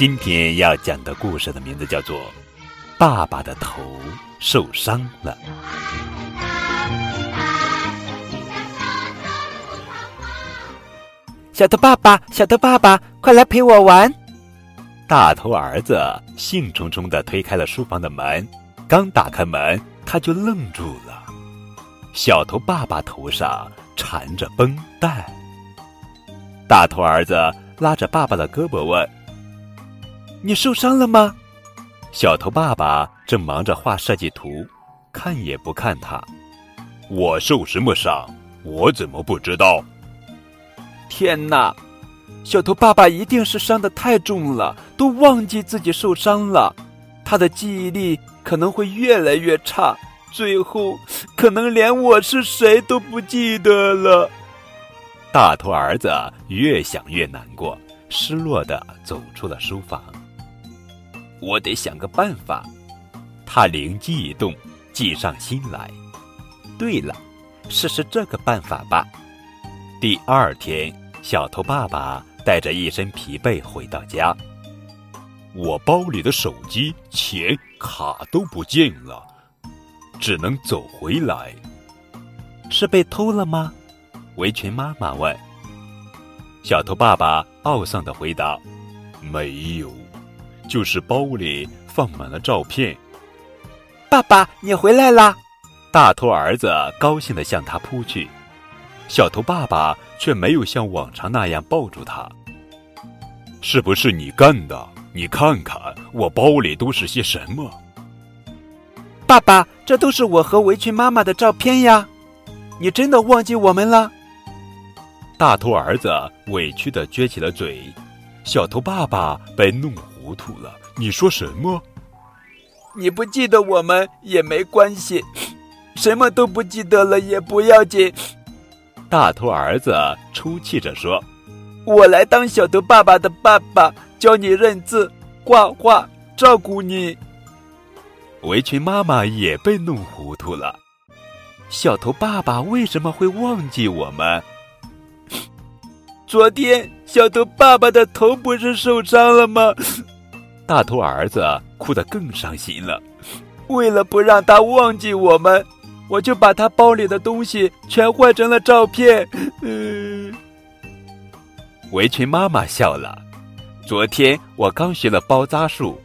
今天要讲的故事的名字叫做《爸爸的头受伤了》。小头爸爸，小头爸爸，快来陪我玩！大头儿子兴冲冲的推开了书房的门，刚打开门，他就愣住了。小头爸爸头上缠着绷带。大头儿子拉着爸爸的胳膊问。你受伤了吗？小头爸爸正忙着画设计图，看也不看他。我受什么伤？我怎么不知道？天哪！小头爸爸一定是伤的太重了，都忘记自己受伤了。他的记忆力可能会越来越差，最后可能连我是谁都不记得了。大头儿子越想越难过，失落的走出了书房。我得想个办法。他灵机一动，计上心来。对了，试试这个办法吧。第二天，小头爸爸带着一身疲惫回到家。我包里的手机、钱、卡都不见了，只能走回来。是被偷了吗？围裙妈妈问。小头爸爸懊丧的回答：“没有。”就是包里放满了照片。爸爸，你回来啦！大头儿子高兴地向他扑去，小头爸爸却没有像往常那样抱住他。是不是你干的？你看看我包里都是些什么？爸爸，这都是我和围裙妈妈的照片呀！你真的忘记我们了？大头儿子委屈的撅起了嘴，小头爸爸被弄。糊涂了，你说什么？你不记得我们也没关系，什么都不记得了也不要紧。大头儿子抽泣着说：“我来当小头爸爸的爸爸，教你认字、画画，照顾你。”围裙妈妈也被弄糊涂了。小头爸爸为什么会忘记我们？昨天小头爸爸的头不是受伤了吗？大头儿子哭得更伤心了。为了不让他忘记我们，我就把他包里的东西全换成了照片。嗯，围裙妈妈笑了。昨天我刚学了包扎术，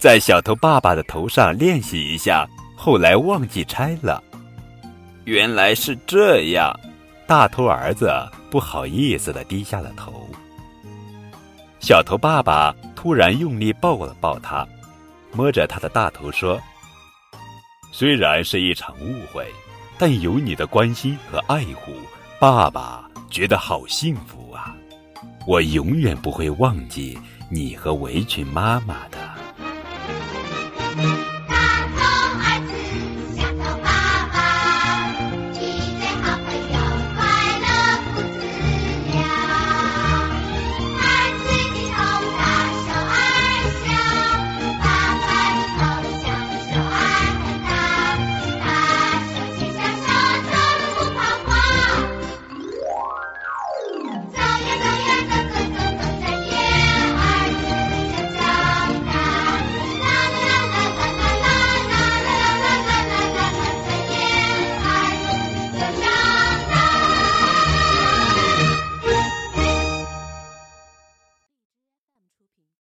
在小头爸爸的头上练习一下，后来忘记拆了。原来是这样，大头儿子不好意思的低下了头。小头爸爸突然用力抱了抱他，摸着他的大头说：“虽然是一场误会，但有你的关心和爱护，爸爸觉得好幸福啊！我永远不会忘记你和围裙妈妈的。”